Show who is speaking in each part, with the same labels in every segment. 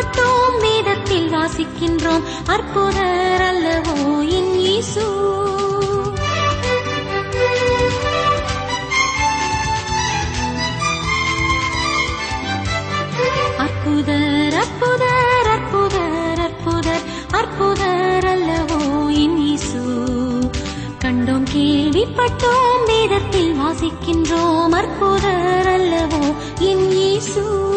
Speaker 1: கேள்விப்பட்டோம் வேதத்தில் வாசிக்கின்றோம். அற்புதர் அல்லவோ என் இயேசு. அற்புதர் அற்புதர் அற்புதர் அற்புதர். அற்புதர் அல்லவோ என் இயேசு. கண்டோம் கேள்விப்பட்டோம் வேதத்தில் வாசிக்கின்றோம். அற்புதர் அல்லவோ என் இயேசு.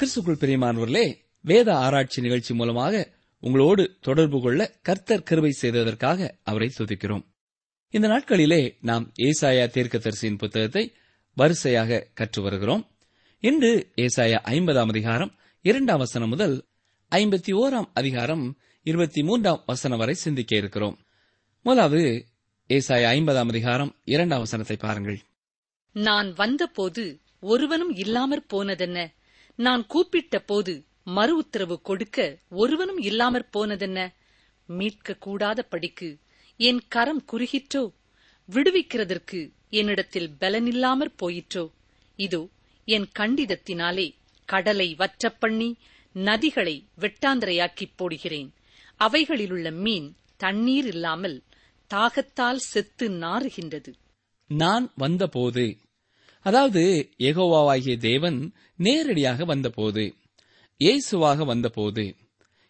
Speaker 2: கிறிஸ்துக்குள் பிரியமானவர்களே வேத ஆராய்ச்சி நிகழ்ச்சி மூலமாக உங்களோடு தொடர்பு கொள்ள கர்த்தர் கருவை செய்ததற்காக அவரை துதிக்கிறோம். இந்த நாட்களிலே நாம் ஏசாயா தீர்க்கதரிசியின் புத்தகத்தை வரிசையாக கற்று வருகிறோம். இன்று ஏசாயா ஐம்பதாம் அதிகாரம் இரண்டாம் வசனம் முதல் ஐம்பத்தி ஓராம் அதிகாரம் இருபத்தி மூன்றாம் வசனம் வரை சிந்திக்க இருக்கிறோம். முதலாவது ஏசாயா ஐம்பதாம் அதிகாரம் இரண்டாம் வசனத்தை பாருங்கள்.
Speaker 3: நான் வந்தபோது ஒருவனும் இல்லாமற் போனதென்ன? நான் கூப்பிட்ட போது மறு உத்தரவு கொடுக்க ஒருவனும் இல்லாமற் போனதென்ன? மீட்க கூடாத படிக்கு என் கரம் குறுகிற்றோ? விடுவிக்கிறதற்கு என்னிடத்தில் பலனில்லாமற் போயிற்றோ? இதோ என் கண்டிதத்தினாலே கடலை வற்றப் பண்ணி நதிகளை வெட்டாந்தரையாக்கிப் போடுகிறேன். அவைகளிலுள்ள மீன் தண்ணீர் இல்லாமல் தாகத்தால் செத்து நாறுகின்றது.
Speaker 2: நான் வந்தபோது அதாவது எகோவாவாகிய தேவன் நேரடியாக வந்தபோது இயேசுவாக வந்தபோது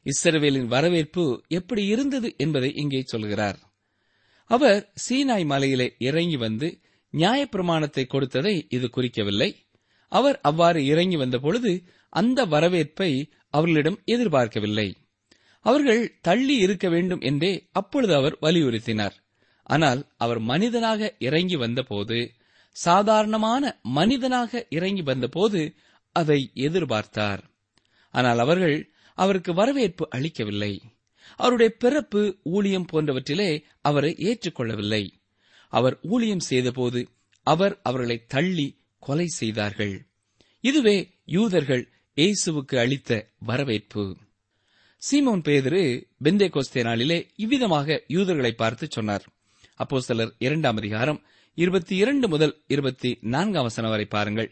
Speaker 2: இஸ்ரவேலின் வரவேற்பு எப்படி இருந்தது என்பதை இங்கே சொல்கிறார். அவர் சீனாய் மலையிலே இறங்கி வந்து நியாயப்பிரமாணத்தை கொடுத்ததை இது குறிக்கவில்லை. அவர் அவ்வாறு இறங்கி வந்த பொழுது அந்த வரவேற்பை அவர்களிடம் எதிர்பார்க்கவில்லை. அவர்கள் தள்ளி இருக்க வேண்டும் என்றே அப்பொழுது அவர் வலியுறுத்தினார். ஆனால் அவர் மனிதனாக இறங்கி வந்தபோது சாதாரணமான மனிதனாக இறங்கி வந்தபோது அதை எதிர்பார்த்தார். ஆனால் அவர்கள் அவருக்கு வரவேற்பு அளிக்கவில்லை. அவருடைய பிறப்பு ஊழியம் போன்றவற்றிலே அவரை ஏற்றுக்கொள்ளவில்லை. அவர் ஊழியம் செய்தபோது அவர் அவர்களை தள்ளி கொலை செய்தார்கள். இதுவே யூதர்கள் இயேசுவுக்கு அளித்த வரவேற்பு. சீமோன் பேதரு பெந்தே கோஸ்தே நாளிலே இவ்விதமாக யூதர்களை பார்த்து சொன்னார். அப்போ சிலர் இரண்டாம் அதிகாரம் இருபத்தி இரண்டு முதல் இருபத்தி நான்காம் வசனம் வரை பாருங்கள்.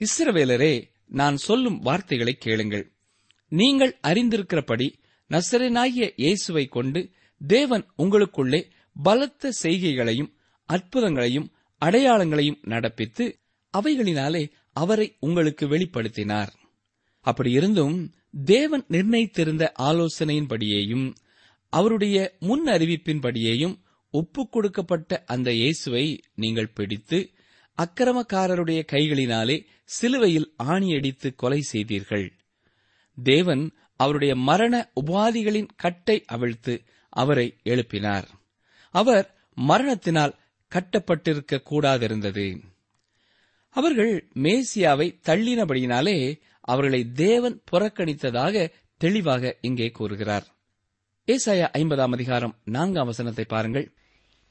Speaker 2: இஸ்ரவேலரே நான் சொல்லும் வார்த்தைகளை கேளுங்கள். நீங்கள் அறிந்திருக்கிறபடி நசரனாகிய இயேசுவை கொண்டு தேவன் உங்களுக்குள்ளே பலத்த செய்கைகளையும் அற்புதங்களையும் அடையாளங்களையும் நடப்பித்து அவைகளினாலே அவரை உங்களுக்கு வெளிப்படுத்தினார். அப்படி இருந்தும் தேவன் நிர்ணயித்திருந்த ஆலோசனையின்படியேயும் அவருடைய முன் அறிவிப்பின்படியேயும் ஒப்புக் கொடுக்கப்பட்ட அந்த இயேசுவை நீங்கள் பிடித்து அக்கிரமக்காரருடைய கைகளினாலே சிலுவையில் ஆணியடித்து கொலை செய்தீர்கள். தேவன் அவருடைய மரண உபாதிகளின் கட்டை அவிழ்த்து அவரை எழுப்பினார். அவர் மரணத்தினால் கட்டப்பட்டிருக்க கூடாதிருந்தது. அவர்கள் மேசியாவை தள்ளினபடியினாலே அவர்களை தேவன் புறக்கணித்ததாக தெளிவாக இங்கே கூறுகிறார். ஏசாயா ஐம்பதாம் அதிகாரம் நான்காம் வசனத்தை பாருங்கள்.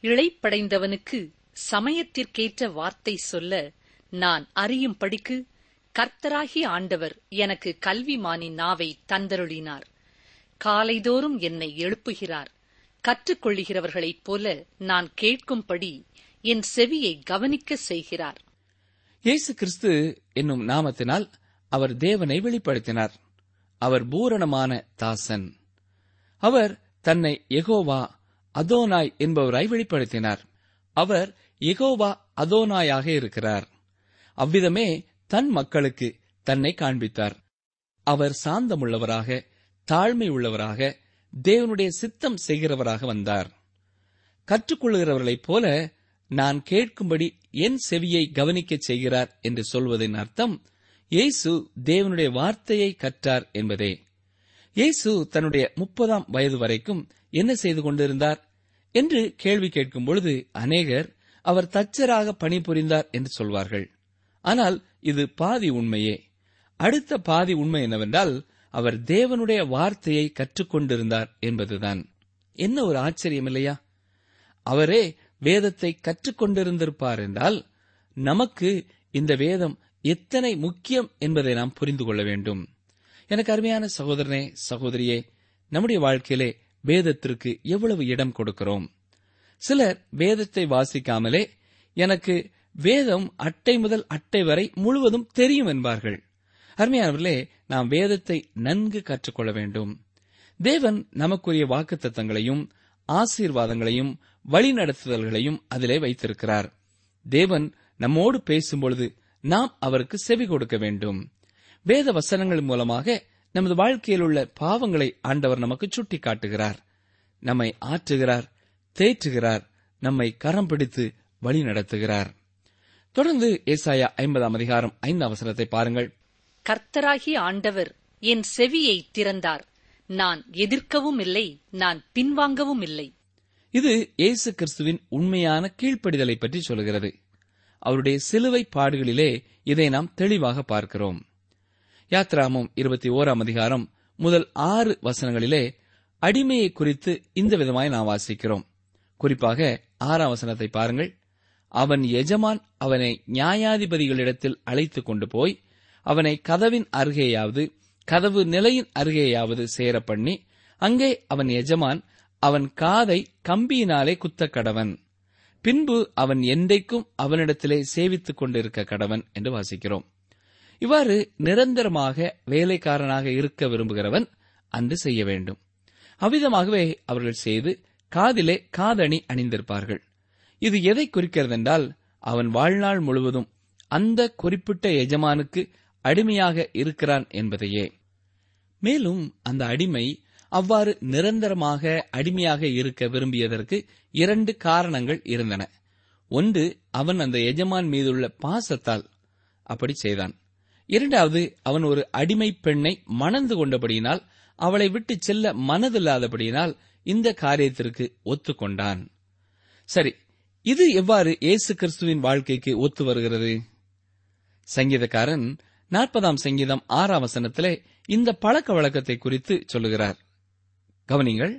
Speaker 3: இழைப்படைந்தவனுக்கு சமயத்திற்கேற்ற வார்த்தை சொல்ல நான் அறியும்படிக்கு கர்த்தராகி ஆண்டவர் எனக்கு கல்விமானின் நாவை தந்தருளினார். காலைதோறும் என்னை எழுப்புகிறார். கற்றுக்கொள்ளுகிறவர்களைப் போல நான் கேட்கும்படி என் செவியை கவனிக்க செய்கிறார்.
Speaker 2: இயேசு கிறிஸ்து என்னும் நாமத்தினால் அவர் தேவனை வெளிப்படுத்தினார். அவர் பூரணமான தாசன். அவர் தன்னை எகோவா அதோனாய் என்பவராய் வெளிப்படுத்தினார். அவர் எகோவா அதோனாயாக இருக்கிறார். அவ்விதமே தன் மக்களுக்கு தன்னை காண்பித்தார். அவர் சாந்தமுள்ளவராக தாழ்மை உள்ளவராக தேவனுடைய சித்தம் செய்கிறவராக வந்தார். கற்றுக்கொள்கிறவர்களைப் போல நான் கேட்கும்படி என் செவியை கவனிக்கச் செய்கிறார் என்று சொல்வதின் அர்த்தம் இயேசு தேவனுடைய வார்த்தையை கற்றார் என்பதே. இயேசு தன்னுடைய முப்பதாம் வயது வரைக்கும் என்ன செய்து கொண்டிருந்தார்? என்று கேள்வி கேட்கும் பொழுது அநேகர் அவர் தச்சராக பணிபுரிந்தார் என்று சொல்வார்கள். ஆனால் இது பாதி உண்மையே. அடுத்த பாதி உண்மை என்னவென்றால் அவர் தேவனுடைய வார்த்தையை கற்றுக்கொண்டிருந்தார் என்பதுதான். என்ன ஒரு ஆச்சரியம் இல்லையா? அவரே வேதத்தை கற்றுக்கொண்டிருந்திருப்பார் என்றால் நமக்கு இந்த வேதம் எத்தனை முக்கியம் என்பதை நாம் புரிந்து கொள்ள வேண்டும். எனக்கு அருமையான சகோதரனே சகோதரியே நம்முடைய வாழ்க்கையிலே வேதத்திற்கு எவ்வளவு இடம் கொடுக்கிறோம்? சிலர் வேதத்தை வாசிக்காமலே எனக்கு வேதம் அட்டை முதல் அட்டை வரை முழுவதும் தெரியும் என்பார்கள். அருமையானவர்களே நாம் வேதத்தை நன்கு கற்றுக்கொள்ள வேண்டும். தேவன் நமக்குரிய வாக்குத்தத்தங்களையும் ஆசீர்வாதங்களையும் வழிநடத்துதல்களையும் அதிலே வைத்திருக்கிறார். தேவன் நம்மோடு பேசும்பொழுது நாம் அவருக்கு செவி கொடுக்க வேண்டும். வேத வசனங்கள் மூலமாக நமது வாழ்க்கையில் உள்ள பாவங்களை ஆண்டவர் நமக்கு சுட்டி காட்டுகிறார் நம்மை ஆற்றுகிறார் தேற்றுகிறார் நம்மை கரம் பிடித்து வழி நடத்துகிறார். தொடர்ந்து ஏசாயா ஐம்பதாம் அதிகாரம் ஐந்தாம் வசனத்தை பாருங்கள்.
Speaker 3: கர்த்தராகி ஆண்டவர் என் செவியை திறந்தார். நான் எதிர்க்கவும் இல்லை நான் பின்வாங்கவும் இல்லை
Speaker 2: இது இயேசு கிறிஸ்துவின் உண்மையான கீழ்ப்படிதலை பற்றி சொல்கிறது. அவருடைய சிலுவை பாடுகளிலே இதை நாம் தெளிவாக பார்க்கிறோம். யாத்ராமம் இருபத்தி ஓராம் அதிகாரம் முதல் ஆறு வசனங்களிலே அடிமையை குறித்து இந்த விதமாய் நாம் வாசிக்கிறோம். குறிப்பாக ஆறாம் வசனத்தை பாருங்கள். அவன் எஜமான் அவனை நியாயாதிபதிகளிடத்தில் அழைத்துக் கொண்டு போய் அவனை கதவின் அருகேயாவது கதவு நிலையின் அருகேயாவது சேர பண்ணி அங்கே அவன் எஜமான் அவன் காதை கம்பியினாலே குத்த கடவன். பின்பு அவன் என்றைக்கும் அவனிடத்திலே சேவித்துக் கொண்டிருக்க கடவன் என்று வாசிக்கிறோம். இவ்வாறு நிரந்தரமாக வேலைக்காரனாக இருக்க விரும்புகிறவன் அன்று செய்ய வேண்டும். அவ்விதமாகவே அவர்கள் செய்து காதிலே காதணி அணிந்திருப்பார்கள். இது எதை குறிக்கிறதென்றால் அவன் வாழ்நாள் முழுவதும் அந்த குறிப்பிட்ட எஜமானுக்கு அடிமையாக இருக்கிறான் என்பதையே. மேலும் அந்த அடிமை அவ்வாறு நிரந்தரமாக அடிமையாக இருக்க விரும்பியதற்கு இரண்டு காரணங்கள் இருந்தன. ஒன்று அவன் அந்த எஜமான் மீதுள்ள பாசத்தால் அப்படி செய்தான். இரண்டாவது அவன் ஒரு அடிமை பெண்ணை மணந்து கொண்டபடியினால் அவளை விட்டு செல்ல மனதில்லாதபடியினால் இந்த காரியத்திற்கு ஒத்துக்கொண்டான். சரி இது எவ்வாறு இயேசு கிறிஸ்துவின் வாழ்க்கைக்கு ஒத்து வருகிறது? சங்கீதக்காரன் நாற்பதாம் சங்கீதம் ஆறாம் வசனத்திலே இந்த பழக்க வழக்கத்தை குறித்து சொல்லுகிறார். கவனிங்கள்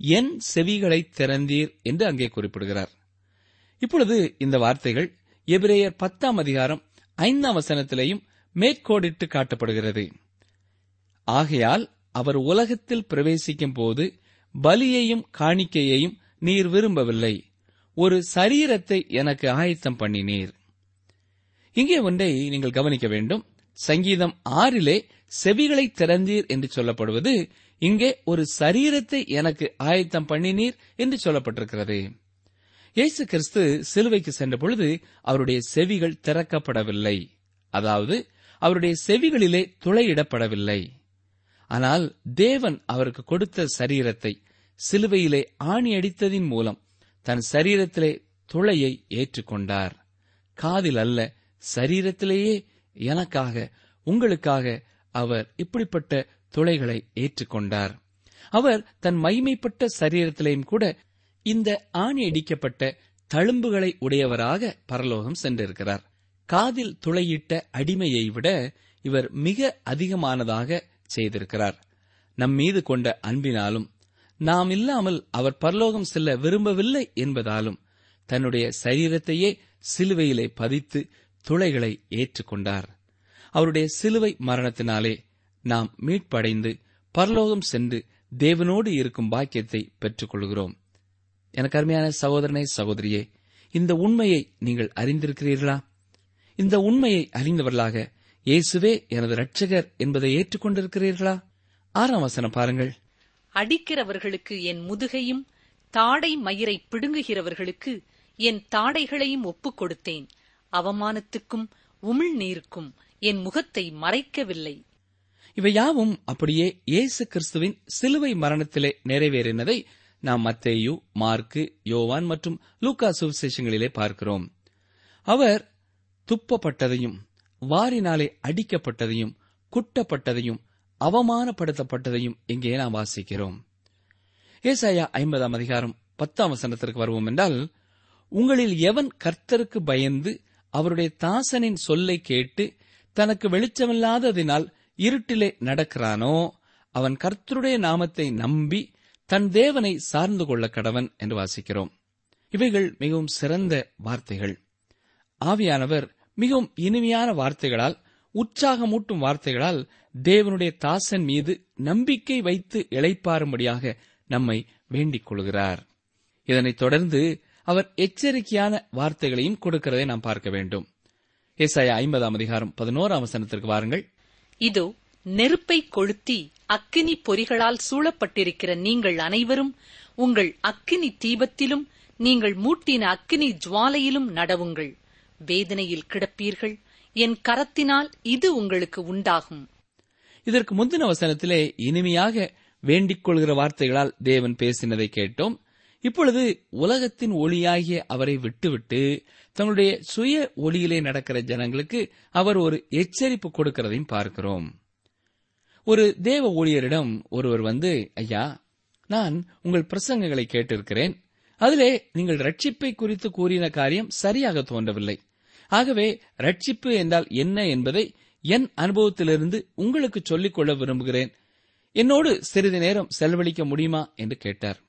Speaker 2: என் செவிகளை திறந்தீர் என்று அங்கே குறிப்பிடுகிறார். இப்பொழுது இந்த வார்த்தைகள் எபிரேயர் பத்தாம் அதிகாரம் ஐந்தாம் வசனத்திலேயும் மேற்கோடிட்டு காட்டப்படுகிறது. ஆகையால் அவர் உலகத்தில் பிரவேசிக்கும் போது பலியையும் காணிக்கையையும் நீர் விரும்பவில்லை. ஒரு சரீரத்தை எனக்கு ஆயத்தம் பண்ணினீர். இங்கே ஒன்றை நீங்கள் கவனிக்க வேண்டும். சங்கீதம் ஆறிலே செவிகளை திறந்தீர் என்று சொல்லப்படுவது இங்கே ஒரு சரீரத்தை எனக்கு ஆயத்தம் பண்ணினீர் என்று சொல்லப்பட்டிருக்கிறது. இயேசு கிறிஸ்து சிலுவைக்கு சென்ற பொழுது அவருடைய செவிகள் திறக்கப்படவில்லை. அதாவது அவருடைய செவிகளிலே துளையிடப்படவில்லை. ஆனால் தேவன் அவருக்கு கொடுத்த சரீரத்தை சிலுவையிலே ஆணி அடித்ததின் மூலம் தன் சரீரத்திலே துளையை ஏற்றுக்கொண்டார். காதில் அல்ல சரீரத்திலேயே எனக்காக உங்களுக்காக அவர் இப்படிப்பட்ட துளைகளை ஏற்றுக்கொண்டார். அவர் தன் மைமைப்பட்ட சரீரத்திலேயும் கூட இந்த ஆணி அடிக்கப்பட்ட தழும்புகளை உடையவராக பரலோகம் சென்றிருக்கிறார். காதில் துளையிட்ட அடிமையை விட இவர் மிக அதிகமானதாக செய்திருக்கிறார். நம் மீது கொண்ட அன்பினாலும் நாம் இல்லாமல் அவர் பரலோகம் செல்ல விரும்பவில்லை என்பதாலும் தன்னுடைய சரீரத்தையே சிலுவையிலே பதித்து துளைகளை ஏற்றுக்கொண்டார் அவருடைய சிலுவை மரணத்தினாலே நாம் மீட்படைந்து பரலோகம் சென்று தேவனோடு இருக்கும் பாக்கியத்தை பெற்றுக் கொள்கிறோம். எனக்கு அருமையான சகோதரனே சகோதரியே இந்த உண்மையை நீங்கள் அறிந்திருக்கிறீர்களா? இந்த உண்மையை அறிந்தவர்களாக இயேசுவே எனது இரட்சகர் என்பதை ஏற்றுக்கொண்டிருக்கிறீர்களா? ஆறாம் வசனம் பாருங்கள்.
Speaker 3: அடிக்கிறவர்களுக்கு என் முதுகையும் தாடை மயிரை பிடுங்குகிறவர்களுக்கு என் தாடைகளையும் ஒப்புக் கொடுத்தேன். அவமானத்துக்கும் உமிழ்நீருக்கும் என் முகத்தை மறைக்கவில்லை.
Speaker 2: இவை யாவும் அப்படியே இயேசு கிறிஸ்துவின் சிலுவை மரணத்திலே நிறைவேறினதை நாம் மத்தேயு மார்க்கு யோவான் மற்றும் லூக்கா சுவிசேஷங்களிலே பார்க்கிறோம். அவர் துப்பப்பட்டதையும் வாரினாலே அடிக்கப்பட்டதையும் குட்டப்பட்டதையும் அவமானப்படுத்தப்பட்டதையும் இங்கே நாம் வாசிக்கிறோம். ஏசாயா ஐம்பதாம் அதிகாரம் பத்தாம் வசனத்திற்கு வருவோம் என்றால் உங்களில் எவன் கர்த்தருக்கு பயந்து அவருடைய தாசனின் சொல்லை கேட்டு தனக்கு வெளிச்சமில்லாததினால் இருட்டிலே நடக்கிறானோ அவன் கர்த்தருடைய நாமத்தை நம்பி தன் தேவனை சார்ந்து கொள்ள கடவன் என்று வாசிக்கிறோம். இவைகள் மிகவும் சிறந்த வார்த்தைகள். ஆவியானவர் மிகவும் இனிமையான வார்த்தைகளால் உற்சாகமூட்டும் வார்த்தைகளால் தேவனுடைய தாசன் மீது நம்பிக்கை வைத்து இழைப்பாரும்படியாக நம்மை வேண்டிக் கொள்கிறார். இதனைத் தொடர்ந்து அவர் எச்சரிக்கையான வார்த்தைகளையும் கொடுக்கிறதை நாம் பார்க்க வேண்டும். ஏசாயா ஐம்பதாம் அதிகாரம் பதினோராம் வசனத்திற்கு வாருங்கள்.
Speaker 3: இதோ நெருப்பை கொளுத்தி அக்கினி பொறிகளால் சூழப்பட்டிருக்கிற நீங்கள் அனைவரும் உங்கள் அக்கினி தீபத்திலும் நீங்கள் மூட்டின அக்கினி ஜுவாலையிலும் நடவுங்கள். வேதனையில் கிடப்பீர்கள். என் கரத்தினால் இது உங்களுக்கு உண்டாகும்.
Speaker 2: இதற்கு முந்தின வசனத்திலே இனிமையாக வேண்டிக் கொள்கிற வார்த்தைகளால் தேவன் பேசினதை கேட்டோம். இப்பொழுது உலகத்தின் ஒளியாகிய அவரை விட்டுவிட்டு தங்களுடைய சுய ஒளியிலே நடக்கிற ஜனங்களுக்கு அவர் ஒரு எச்சரிப்பு கொடுக்கிறதையும் பார்க்கிறோம். ஒரு தேவ ஊழியரிடம் ஒருவர் வந்து ஐயா நான் உங்கள் பிரசங்கங்களை கேட்டிருக்கிறேன். அதிலே நீங்கள் ரட்சிப்பை குறித்து கூறின காரியம் சரியாக தோன்றவில்லை. ஆகவே ரட்சிப்பு என்றால் என்ன என்பதை என் அனுபவத்திலிருந்து உங்களுக்கு சொல்லிக் கொள்ள விரும்புகிறேன். என்னோடு சிறிது நேரம் செலவழிக்க முடியுமா? என்று கேட்டார்.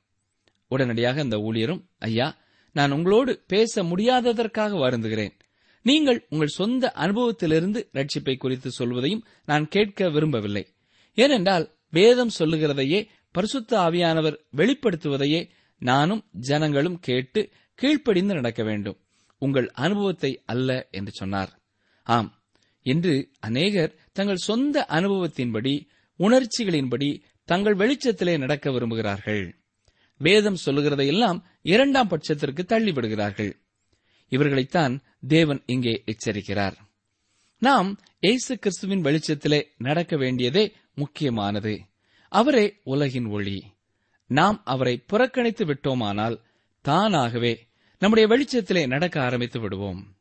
Speaker 2: உடனடியாக அந்த ஊழியரும் ஐயா நான் உங்களோடு பேச முடியாததற்காக வருந்துகிறேன். நீங்கள் உங்கள் சொந்த அனுபவத்திலிருந்து ரட்சிப்பை குறித்து சொல்வதையும் நான் கேட்க விரும்பவில்லை. ஏனென்றால் வேதம் சொல்லுகிறதையே பரிசுத்த ஆவியானவர் வெளிப்படுத்துவதையே நானும் ஜனங்களும் கேட்டு கீழ்ப்படிந்து நடக்க வேண்டும். உங்கள் அனுபவத்தை அல்ல என்று சொன்னார். ஆம் இன்று அநேகர் தங்கள் சொந்த அனுபவத்தின்படி உணர்ச்சிகளின்படி தங்கள் வெளிச்சத்திலே நடக்க விரும்புகிறார்கள். வேதம் சொல்லுகிறதையெல்லாம் இரண்டாம் பட்சத்திற்கு தள்ளிவிடுகிறார்கள். இவர்களைத்தான் தேவன் இங்கே எச்சரிக்கிறார். நாம் இயேசு கிறிஸ்துவின் வெளிச்சத்திலே நடக்க வேண்டியதே முக்கியமானது. அவரே உலகின் ஒளி. நாம் அவரை புறக்கணித்து விட்டோமானால் தானாகவே நம்முடைய வெளிச்சத்திலே நடக்க ஆரம்பித்து விடுவோம்.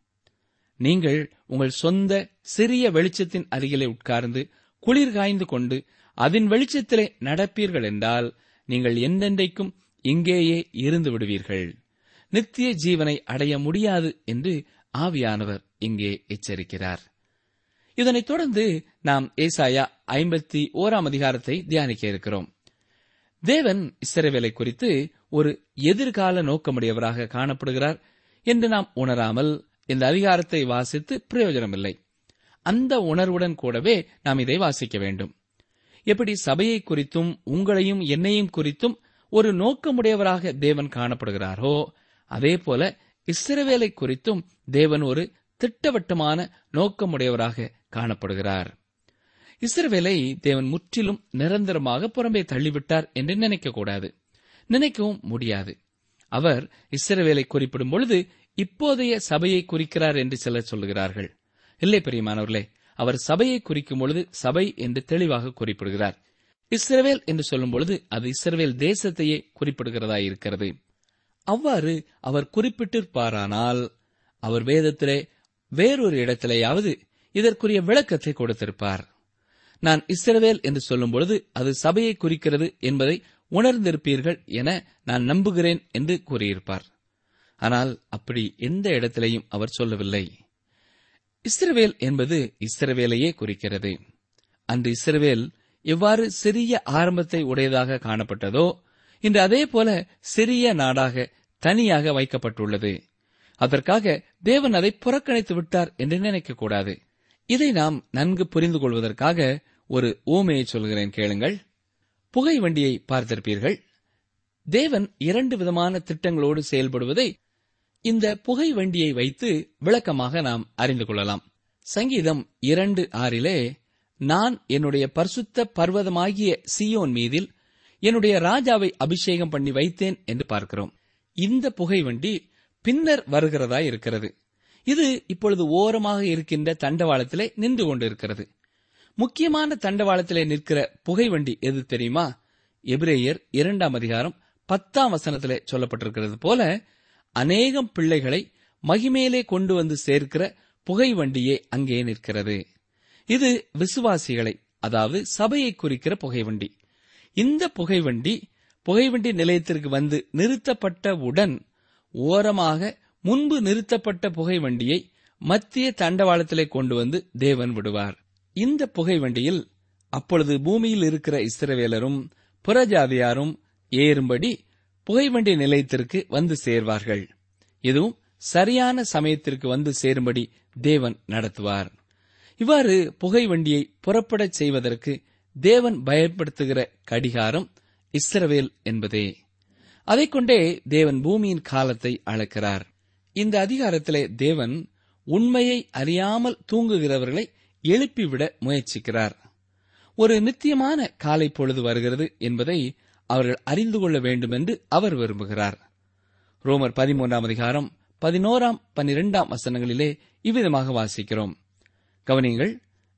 Speaker 2: நீங்கள் உங்கள் சொந்த சிறிய வெளிச்சத்தின் அருகிலே உட்கார்ந்து குளிர் காய்ந்து கொண்டு அதன் வெளிச்சத்திலே நடப்பீர்கள் என்றால் நீங்கள் என்றென்றைக்கும் இங்கேயே இருந்து விடுவீர்கள். நித்திய ஜீவனை அடைய முடியாது என்று ஆவியானவர் இங்கே எச்சரிக்கிறார். இதனைத் தொடர்ந்து நாம் ஏசாயா ஐம்பத்தி ஓராம் அதிகாரத்தை தியானிக்க இருக்கிறோம். தேவன் இஸ்ரவேலை குறித்து ஒரு எதிர்கால நோக்கமுடையவராக காணப்படுகிறார் என்று நாம் உணராமல் இந்த அதிகாரத்தை வாசித்து பிரயோஜனமில்லை. அந்த உணர்வுடன் கூடவே நாம் இதை வாசிக்க வேண்டும். எப்படி சபையை குறித்தும் உங்களையும் என்னையும் குறித்தும் ஒரு நோக்கமுடையவராக தேவன் காணப்படுகிறாரோ அதே போல இஸ்ரவேலை குறித்தும் தேவன் ஒரு திட்டவட்டமான நோக்கமுடையவராக காணப்படுகிறார். இஸ்ரவேலை தேவன் முற்றிலும் நிரந்தரமாக புறம்பே தள்ளிவிட்டார் என்று நினைக்கக்கூடாது. நினைக்கவும் முடியாது. அவர் இஸ்ரவேலை குறிப்பிடும் பொழுது இப்போதைய சபையை குறிக்கிறார் என்று சிலர் சொல்லுகிறார்கள். இல்லை பெரியமானவர்களே அவர் சபையை குறிக்கும் பொழுது சபை என்று தெளிவாக குறிப்பிடுகிறார். இஸ்ரவேல் என்று சொல்லும் பொழுது அது இஸ்ரவேல் தேசத்தையே குறிப்பிடுகிறதா இருக்கிறது. அவ்வாறு அவர் குறிப்பிட்டிருப்பாரானால் அவர் வேதத்திலே வேறொரு இடத்திலேயாவது இதற்குரிய விளக்கத்தை கொடுத்திருப்பார். நான் இஸ்ரவேல் என்று சொல்லும் பொழுது அது சபையை குறிக்கிறது என்பதை உணர்ந்திருப்பீர்கள் என நான் நம்புகிறேன் என்று கூறியிருப்பார். ஆனால் அப்படி எந்த இடத்திலையும் அவர் சொல்லவில்லை. இஸ்ரவேல் என்பது இஸ்ரவேலையே குறிக்கிறது. அன்று இஸ்ரவேல் எவ்வாறு சிறிய ஆரம்பத்தை உடையதாக காணப்பட்டதோ இன்று அதே போல சிறிய நாடாக தனியாக வைக்கப்பட்டுள்ளது. அதற்காக தேவன் அதை புறக்கணித்து விட்டார் என்று நினைக்கக்கூடாது. இதை நாம் நன்கு புரிந்து கொள்வதற்காக ஒரு ஊமையை சொல்கிறேன் கேளுங்கள். புகை வண்டியை பார்த்திருப்பீர்கள். தேவன் இரண்டு விதமான திட்டங்களோடு செயல்படுவதை இந்த புகை வண்டியை வைத்து விளக்கமாக நாம் அறிந்து கொள்ளலாம். சங்கீதம் இரண்டு ஆறிலே நான் என்னுடைய பரிசுத்த பர்வதமாகிய சியோன் மீதில் என்னுடைய ராஜாவை அபிஷேகம் பண்ணி வைத்தேன் என்று பார்க்கிறோம். இந்த புகை வண்டி பின்னர் வருகிறதா இருக்கிறது. இது இப்பொழுது ஓரமாக இருக்கின்ற தண்டவாளத்திலே நின்று கொண்டிருக்கிறது. முக்கியமான தண்டவாளத்திலே நிற்கிற புகைவண்டி எது தெரியுமா? எபிரேயர் இரண்டாம் அதிகாரம் பத்தாம் வசனத்திலே சொல்லப்பட்டிருக்கிறது போல அநேகம் பிள்ளைகளை மகிமேலே கொண்டு வந்து சேர்க்கிற புகைவண்டியே அங்கே நிற்கிறது. இது விசுவாசிகளை அதாவது சபையை குறிக்கிற புகைவண்டி இந்த புகைவண்டி புகைவண்டி நிலையத்திற்கு வந்து நிறுத்தப்பட்டவுடன் ஓரமாக முன்பு நிறுத்தப்பட்ட புகைவண்டியை மத்திய தண்டவாளத்திலே கொண்டு வந்து தேவன் விடுவார். இந்த புகை வண்டியில் அப்பொழுது பூமியில் இருக்கிற இஸ்ரவேலரும் புறஜாதியாரும் ஏறும்படி புகைவண்டி நிலையத்திற்கு வந்து சேர்வார்கள். இதுவும் சரியான சமயத்திற்கு வந்து சேரும்படி தேவன் நடத்துவார். இவ்வாறு புகை வண்டியை புறப்படச் செய்வதற்கு தேவன் பயன்படுத்துகிற கடிகாரம் இஸ்ரவேல் என்பதே. அதைக் கொண்டே தேவன் பூமியின் காலத்தை அளக்கிறார். இந்த அதிகாரத்திலே தேவன் உண்மையை அறியாமல் தூங்குகிறவர்களை எழுப்பிவிட முயற்சிக்கிறார். ஒரு நித்தியமான காலை பொழுது வருகிறது என்பதை அவர்கள் அறிந்து கொள்ள வேண்டும் என்று அவர் விரும்புகிறார். ரோமர் பதிமூன்றாம் அதிகாரம் பதினோராம் பன்னிரெண்டாம் வசனங்களிலே இவ்விதமாக வாசிக்கிறோம். கவனிங்கள்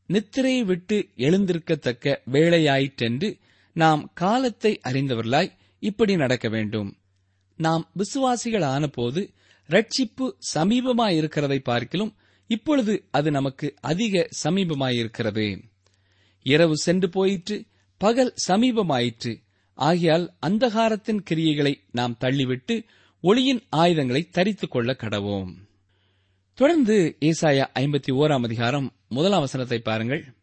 Speaker 2: நித்திரையை விட்டு எழுந்திருக்கத்தக்க வேளையாயிற்றென்று நாம் காலத்தை அறிந்தவர்களாய் இப்படி நடக்க வேண்டும். நாம் விசுவாசிகள் ஆனபோது ரட்சிப்பு சமீபமாயிருக்கிறதை பார்க்கிலும் இப்பொழுது அது நமக்கு அதிக சமீபமாயிருக்கிறது. இரவு சென்று போயிற்று பகல் சமீபமாயிற்று. ஆகையால் அந்தகாரத்தின் கிரியைகளை நாம் தள்ளிவிட்டு ஒளியின் ஆயுதங்களை தரித்துக் கொள்ள கடவோம். தொடர்ந்து ஏசாயா ஐம்பத்தி ஓராம் அதிகாரம் முதலாம் வசனத்தை பாருங்கள்.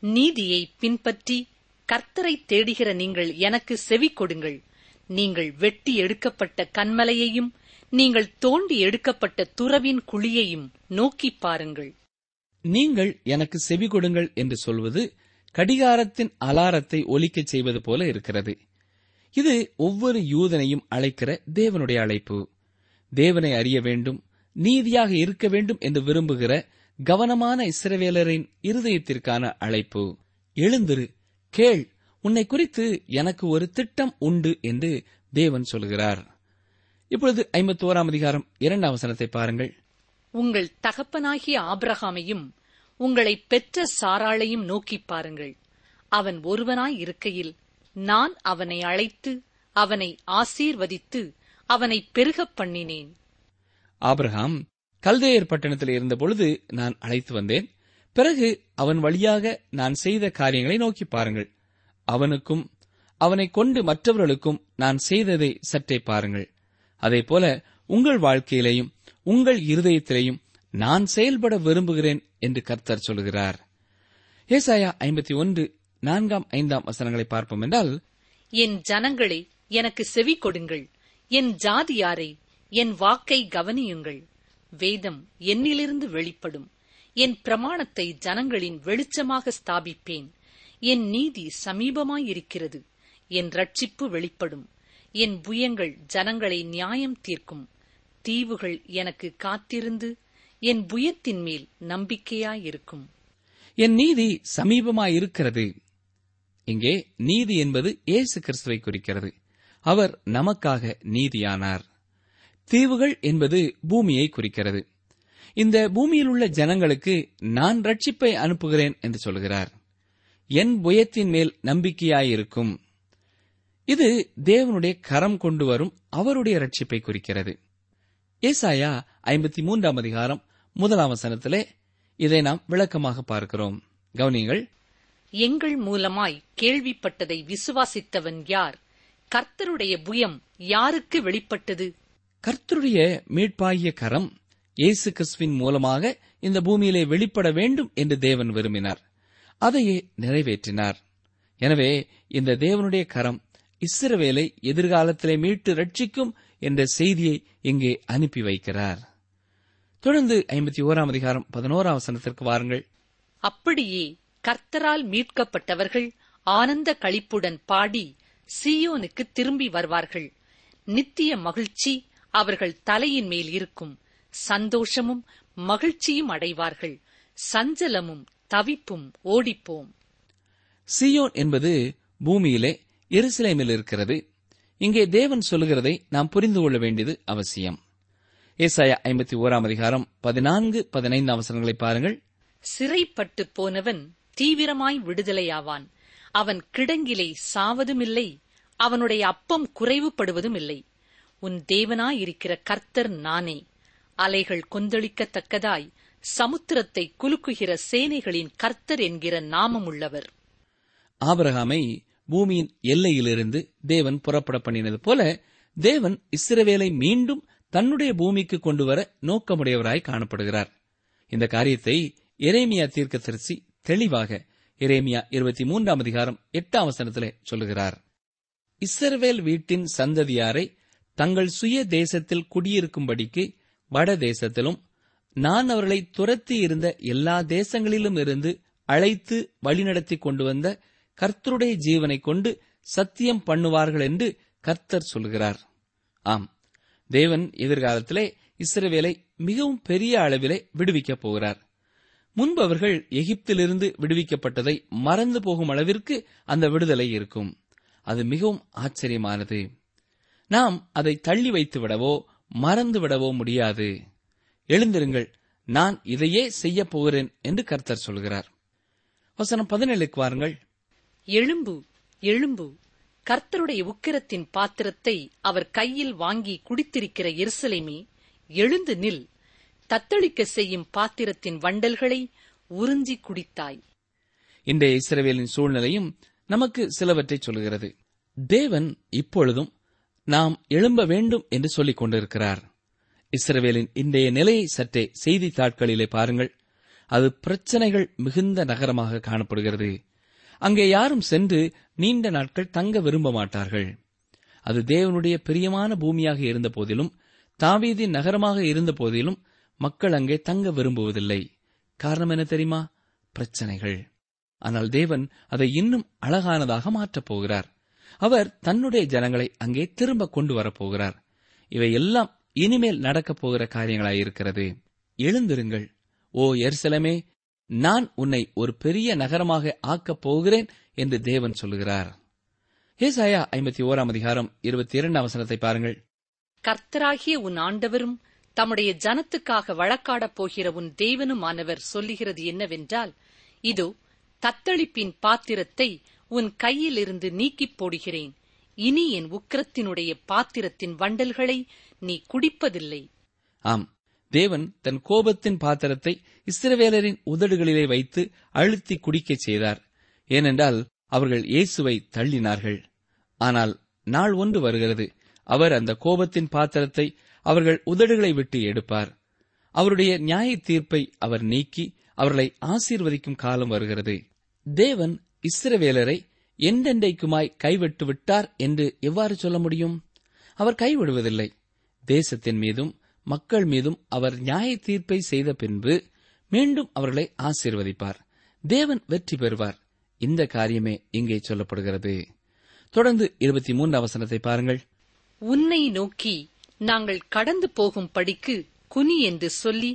Speaker 3: நீதியை பின்பற்றி கர்த்தரை தேடுகிற நீங்கள் எனக்கு செவி கொடுங்கள். நீங்கள் வெட்டி எடுக்கப்பட்ட கண்மலையையும் நீங்கள் தோண்டி எடுக்கப்பட்ட துறவின் குழியையும் நோக்கிப் பாருங்கள்.
Speaker 2: நீங்கள் எனக்கு செவி கொடுங்கள் என்று சொல்வது கடிகாரத்தின் அலாரத்தை ஒலிக்கச் செய்வது போல இருக்கிறது. இது ஒவ்வொரு யூதனையும் அழைக்கிற தேவனுடைய அழைப்பு. தேவனை அறிய வேண்டும் நீதியாக இருக்க வேண்டும் என்று விரும்புகிற கவனமான இஸ்ரவேலரின் இருதயத்திற்கான அழைப்பு. எழுந்திரு கேள் உன்னை குறித்து எனக்கு ஒரு திட்டம் உண்டு என்று தேவன் சொல்கிறார். இப்பொழுது ஐம்பத்தோராம் அதிகாரம் இரண்டாம் வசனத்தை பாருங்கள்.
Speaker 3: உங்கள் தகப்பனாகிய ஆபிரகாமையும் உங்களை பெற்ற சாராளையும் நோக்கிப் பாருங்கள். அவன் ஒருவனாய் இருக்கையில் நான் அவனை அழைத்து அவனை ஆசீர்வதித்து அவனை பெருகப் பண்ணினேன்.
Speaker 2: ஆபிரகாம் கல்தேயர் பட்டணத்தில் இருந்தபொழுது நான் அழைத்து வந்தேன். பிறகு அவன் வழியாக நான் செய்த காரியங்களை நோக்கி பாருங்கள். அவனுக்கும் அவனை கொண்டு மற்றவர்களுக்கும் நான் செய்ததை சற்றே பாருங்கள். அதேபோல உங்கள் வாழ்க்கையிலேயும் உங்கள் இருதயத்திலேயும் நான் செயல்பட விரும்புகிறேன் என்று கர்த்தர் சொல்கிறார். ஏசாயா ஐம்பத்தி ஒன்று நான்காம் ஐந்தாம் வசனங்களை பார்ப்போம் என்றால்
Speaker 3: என் ஜனங்களே எனக்கு செவி கொடுங்கள். என் ஜாதியாரை என் வாக்கை கவனியுங்கள். வேதம் என்னிலிருந்து வெளிப்படும். என் பிரமாணத்தை ஜனங்களின் வெளிச்சமாக ஸ்தாபிப்பேன். என் நீதி சமீபமாயிருக்கிறது. என் ரட்சிப்பு வெளிப்படும். என் புயங்கள் ஜனங்களை நியாயம் தீர்க்கும். தீவுகள் எனக்கு காத்திருந்து என் புயத்தின் மேல் நம்பிக்கையாயிருக்கும்.
Speaker 2: என் நீதி சமீபமாயிருக்கிறது. இங்கே நீதி என்பது இயேசு கிறிஸ்துவை குறிக்கிறது. அவர் நமக்காக நீதியானார். தீவுகள் என்பது பூமியை குறிக்கிறது. இந்த பூமியில் உள்ள ஜனங்களுக்கு நான் ரட்சிப்பை அனுப்புகிறேன் என்று சொல்கிறார். என் புயத்தின் மேல் நம்பிக்கையாயிருக்கும். இது தேவனுடைய கரம் கொண்டு வரும் அவருடைய ரட்சிப்பை குறிக்கிறது. ஏசாயா ஐம்பத்தி மூன்றாம் அதிகாரம் முதலாம் வசனத்திலே இதை நாம் விளக்கமாக பார்க்கிறோம். கவனியங்கள்.
Speaker 3: எங்கள் மூலமாய் கேள்விப்பட்டதை விசுவாசித்தவன் யார்? கர்த்தருடைய புயம் யாருக்கு வெளிப்பட்டது?
Speaker 2: கர்த்தருடைய மீட்பாகிய கரம் இயேசு கிறிஸ்துவின் மூலமாக இந்த பூமியிலே வெளிப்பட வேண்டும் என்று தேவன் விரும்பினார். அதையே நிறைவேற்றினார். எனவே இந்த தேவனுடைய கரம் இஸ்ரவேலை எதிர்காலத்திலே மீட்டு ரட்சிக்கும் என்ற செய்தியை இங்கே அனுப்பி வைக்கிறார். தொடர்ந்து ஐம்பத்தி ஓராம் அதிகாரம் பதினோராம் வசனத்திற்கு வாருங்கள்.
Speaker 3: அப்படியே கர்த்தரால் மீட்கப்பட்டவர்கள் ஆனந்த களிப்புடன் பாடி சீயோனுக்கு திரும்பி வருவார்கள். நித்திய மகிழ்ச்சி அவர்கள் தலையின் மேல் இருக்கும். சந்தோஷமும் மகிழ்ச்சியும் அடைவார்கள். சஞ்சலமும் தவிப்பும் ஓடிப்போம்.
Speaker 2: சியோன் என்பது பூமியிலே எருசலேமில் இருக்கிறது. இங்கே தேவன் சொல்லுகிறதை நாம் புரிந்து கொள்ள வேண்டியது அவசியம். ஏசாயா ஐம்பத்தி ஓராம் அதிகாரம் பதினான்கு பதினைந்து அவசரங்களை பாருங்கள்.
Speaker 3: சிறைப்பட்டு போனவன் தீவிரமாய் விடுதலையாவான். அவன் கிடங்கிலே சாவதுமில்லை அவனுடைய அப்பம் குறைவுபடுவதும் இல்லை உன் தேவனாயிருக்கிற கர்த்தர் நானே. அலைகள் கொந்தளிக்கத்தக்கதாய் சமுத்திரத்தை குலுக்குகிற சேனைகளின் கர்த்தர் என்கிற நாமமுள்ளவர்.
Speaker 2: ஆபிரகாமை பூமியின் எல்லையிலிருந்து தேவன் புறப்பட பண்ணினது போல தேவன் இஸ்ரவேலை மீண்டும் தன்னுடைய பூமிக்கு கொண்டு வர நோக்கமுடையவராய் காணப்படுகிறார். இந்த காரியத்தை எரேமியா தீர்க்கதரிசி தெளிவாக எரேமியா இருபத்தி மூன்றாம் அதிகாரம் எட்டாம் வசனத்திலே சொல்லுகிறார். இஸ்ரவேல் வீட்டின் சந்ததியாரை தங்கள் சுய தேசத்தில் குடியிருக்கும்படிக்கு வட தேசத்திலும் நான் அவர்களை துரத்தி இருந்த எல்லா தேசங்களிலும் இருந்து அழைத்து வழிநடத்தி கொண்டு வந்த கர்த்தருடைய ஜீவனை கொண்டு சத்தியம் பண்ணுவார்கள் என்று கர்த்தர் சொல்கிறார். ஆம். தேவன் எதிர்காலத்திலே இஸ்ரவேலை மிகவும் பெரிய அளவிலே விடுவிக்கப் போகிறார். முன்பு அவர்கள் எகிப்திலிருந்து விடுவிக்கப்பட்டதை மறந்து போகும் அளவிற்கு அந்த விடுதலை இருக்கும். அது மிகவும் ஆச்சரியமானது. நாம் அதை தள்ளி வைத்து விடவோ மறந்து விடவோ முடியாது. எழுந்திருங்கள் நான் இதையே செய்யப் போகிறேன் என்று கர்த்தர் சொல்கிறார். வசனம் பதினேழுக்கு வாருங்கள்.
Speaker 3: எழும்பு எழும்பு. கர்த்தருடைய உக்கிரத்தின் பாத்திரத்தை அவர் கையில் வாங்கி குடித்திருக்கிற எருசலேமே எழுந்து நில். தத்தளிக்க செய்யும் பாத்திரத்தின் வண்டல்களை உறிஞ்சி குடித்தாய்.
Speaker 2: இன்றைய இஸ்ரவேலின் சூழ்நிலையும் நமக்கு சிலவற்றை சொல்கிறது. தேவன் இப்பொழுதும் நாம் எழும்ப வேண்டும் என்று சொல்லிக் கொண்டிருக்கிறார். இஸ்ரவேலின் இன்றைய நிலையை சற்றே செய்தித்தாட்களிலே பாருங்கள். அது பிரச்சனைகள் மிகுந்த நகரமாக காணப்படுகிறது. அங்கே யாரும் சென்று நீண்ட நாட்கள் தங்க விரும்ப மாட்டார்கள். அது தேவனுடைய பிரியமான பூமியாக இருந்த போதிலும் தாவீதின் நகரமாக இருந்த போதிலும் மக்கள் அங்கே தங்க விரும்புவதில்லை. காரணம் என்ன தெரியுமா? பிரச்சனைகள். ஆனால் தேவன் அதை இன்னும் அழகானதாக மாற்றப் போகிறார். அவர் தன்னுடைய ஜனங்களை அங்கே திரும்ப கொண்டு வரப்போகிறார் இவை எல்லாம் இனிமேல் நடக்கப் போகிற காரியங்களாயிருக்கிறது. எழுந்திருங்கள். ஓ எர்சலமே நான் உன்னை ஒரு பெரிய நகரமாக ஆக்கப் போகிறேன் என்று தேவன் சொல்லுகிறார். ஏசாயா ஐம்பத்தி ஓராம் அதிகாரம் இருபத்தி இரண்டாம் வசனத்தை பாருங்கள்.
Speaker 3: கர்த்தராகிய உன் ஆண்டவரும் தம்முடைய ஜனத்துக்காக வழக்காடப் போகிற உன் தேவனுமானவர் சொல்லுகிறது என்னவென்றால் இதோ தத்தளிப்பின் பாத்திரத்தை உன் கையிலிருந்து நீக்கிப் போடுகிறேன். இனி என் உக்கிரத்தினுடைய பாத்திரத்தின் வண்டல்களை நீ குடிப்பதில்லை.
Speaker 2: ஆம் தேவன் தன் கோபத்தின் பாத்திரத்தை இஸ்ரவேலரின் உதடுகளிலே வைத்து அழுத்தி குடிக்கச் செய்தார். ஏனென்றால் அவர்கள் இயேசுவை தள்ளினார்கள். ஆனால் நாள் ஒன்று வருகிறது. அவர் அந்த கோபத்தின் பாத்திரத்தை அவர்கள் உதடுகளை விட்டு எடுப்பார். அவருடைய நியாய தீர்ப்பை அவர் நீக்கி அவர்களை ஆசீர்வதிக்கும் காலம் வருகிறது. தேவன் இஸ்ரவேலரை எண்டெண்டைக்குமாய் கைவிட்டு விட்டார் என்று எவ்வாறு சொல்ல முடியும்? அவர் கைவிடுவதில்லை. தேசத்தின் மீதும் மக்கள் மீதும் அவர் நியாய தீர்ப்பை செய்த பின்பு மீண்டும் அவர்களை ஆசீர்வதிப்பார். தேவன் வெற்றி பெறுவார். இந்த காரியமே இங்கே சொல்லப்படுகிறது. தொடர்ந்து இருபத்தி மூன்று அவசரத்தை பாருங்கள்.
Speaker 3: உன்னை நோக்கி நாங்கள் கடந்து போகும் படிக்கு குனி என்று சொல்லி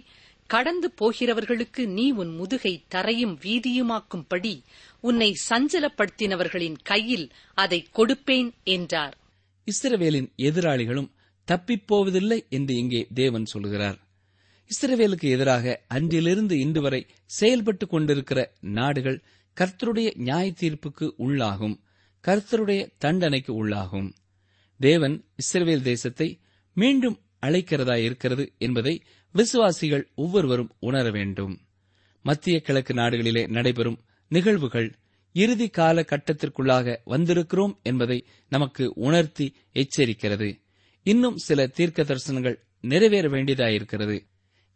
Speaker 3: கடந்து போகிறவர்களுக்கு நீ உன் முதுகை தரையும் வீதியுமாக்கும்படி உன்னை சஞ்சலப்படுத்தினவர்களின் கையில் அதை கொடுப்பேன் என்றார்.
Speaker 2: இஸ்ரவேலின் எதிராளிகளும் தப்பிப்போவதில்லை என்று இங்கே தேவன் சொல்கிறார். இஸ்ரவேலுக்கு எதிராக அன்றிலிருந்து இன்று வரை செயல்பட்டுக் கொண்டிருக்கிற நாடுகள் கர்த்தருடைய நியாய தீர்ப்புக்கு உள்ளாகும் கர்த்தருடைய தண்டனைக்கு உள்ளாகும். தேவன் இஸ்ரவேல் தேசத்தை மீண்டும் அழைக்கிறதா இருக்கிறது என்பதை விசுவாசிகள் ஒவ்வொருவரும் உணர வேண்டும். மத்திய கிழக்கு நாடுகளிலே நடைபெறும் நிகழ்வுகள் இறுதி கால கட்டத்திற்குள்ளாக வந்திருக்கிறோம் என்பதை நமக்கு உணர்த்தி எச்சரிக்கிறது. இன்னும் சில தீர்க்க தரிசனங்கள் நிறைவேற வேண்டியதாயிருக்கிறது.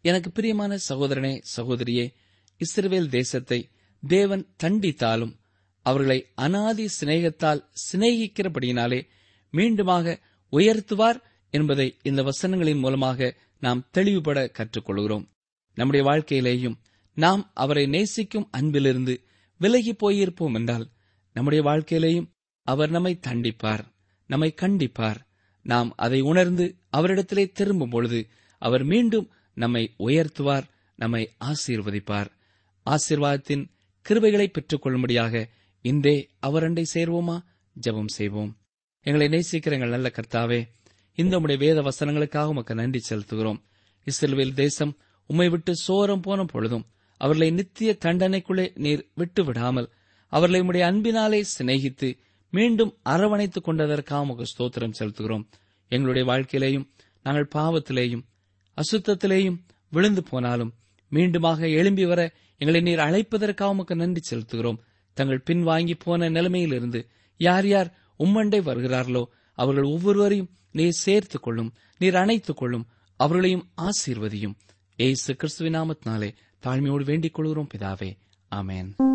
Speaker 2: எனக்கு பிரியமான சகோதரனே சகோதரியே இஸ்ரேல் தேசத்தை தேவன் தண்டித்தாலும் அவர்களை அனாதி சிநேகத்தால் சிநேகிக்கிறபடியினாலே மீண்டுமாக உயர்த்துவார் என்பதை இந்த வசனங்களின் மூலமாக நாம் தெளிவுபட கற்றுக்கொள்கிறோம். நம்முடைய வாழ்க்கையிலேயும் நாம் அவரை நேசிக்கும் அன்பிலிருந்து விலகி போயிருப்போம் என்றால் நம்முடைய வாழ்க்கையிலேயும் அவர் நம்மை தண்டிப்பார் நம்மை கண்டிப்பார். நாம் அதை உணர்ந்து அவரிடத்திலே திரும்பும் பொழுது அவர் மீண்டும் நம்மை உயர்த்துவார் நம்மை ஆசீர்வதிப்பார்.
Speaker 4: ஆசீர்வாதத்தின் கிருபைகளை பெற்றுக் கொள்ளும்படியாக இன்றே அவரண்டை சேர்வோமா? ஜெபம் செய்வோம். எங்களை நேசிக்கிற எங்கள் நல்ல கர்த்தாவே இந்த உடைய வேத வசனங்களுக்காக உமக்கு நன்றி செலுத்துகிறோம். இஸ்ரேல் தேசம் உம்மை விட்டு சோரம் போன பொழுதும் அவர்களை நித்திய தண்டனைக்குள்ளே நீர் விட்டு விடாமல் அவர்களை உம்முடைய அன்பினாலே சிநேகித்து மீண்டும் அரவணைத்துக் கொண்டதற்காக உமக்கு ஸ்தோத்திரம் செலுத்துகிறோம். எங்களுடைய வாழ்க்கையிலேயும் நாங்கள் பாவத்திலேயும் அசுத்தத்திலேயும் விழுந்து போனாலும் மீண்டுமாக எழும்பி வர எங்களை நீர் அழைப்பதற்காக உமக்கு நன்றி செலுத்துகிறோம். தங்கள் பின்வாங்கி போன நிலைமையிலிருந்து யார் யார் உம்மண்டை வருகிறார்களோ அவர்கள் ஒவ்வொருவரையும் நீர் சேர்த்துக் கொள்ளும் நீர் அணைத்துக் கொள்ளும் அவர்களையும் ஆசீர்வதியும். ஏசு கிறிஸ்துவின் நாமத்தினாலே தாழ்மையோடு வேண்டிக் கொள்கிறோம் பிதாவே. ஆமேன்.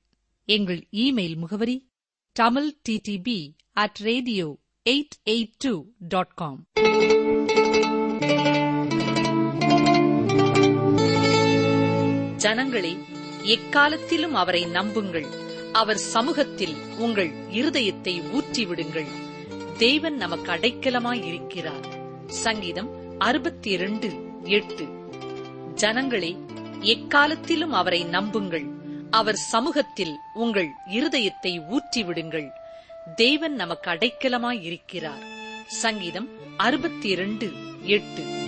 Speaker 3: எங்கள் இமெயில் முகவரி Tamil DTP at radio eight eight two dot com ஜனங்களே எக்காலத்திலும் அவரை நம்புங்கள். அவர் சமூகத்தில் உங்கள் இருதயத்தை ஊற்றிவிடுங்கள். தேவன் நமக்கு அடைக்கலமாயிருக்கிறார். சங்கீதம் அறுபத்தி இரண்டு எட்டு. ஜனங்களே எக்காலத்திலும் அவரை நம்புங்கள். அவர் சமூகத்தில் உங்கள் இருதயத்தை ஊற்றிவிடுங்கள். தேவன் நமக்கு அடைக்கலமாயிருக்கிறார். சங்கீதம் அறுபத்தி இரண்டு எட்டு.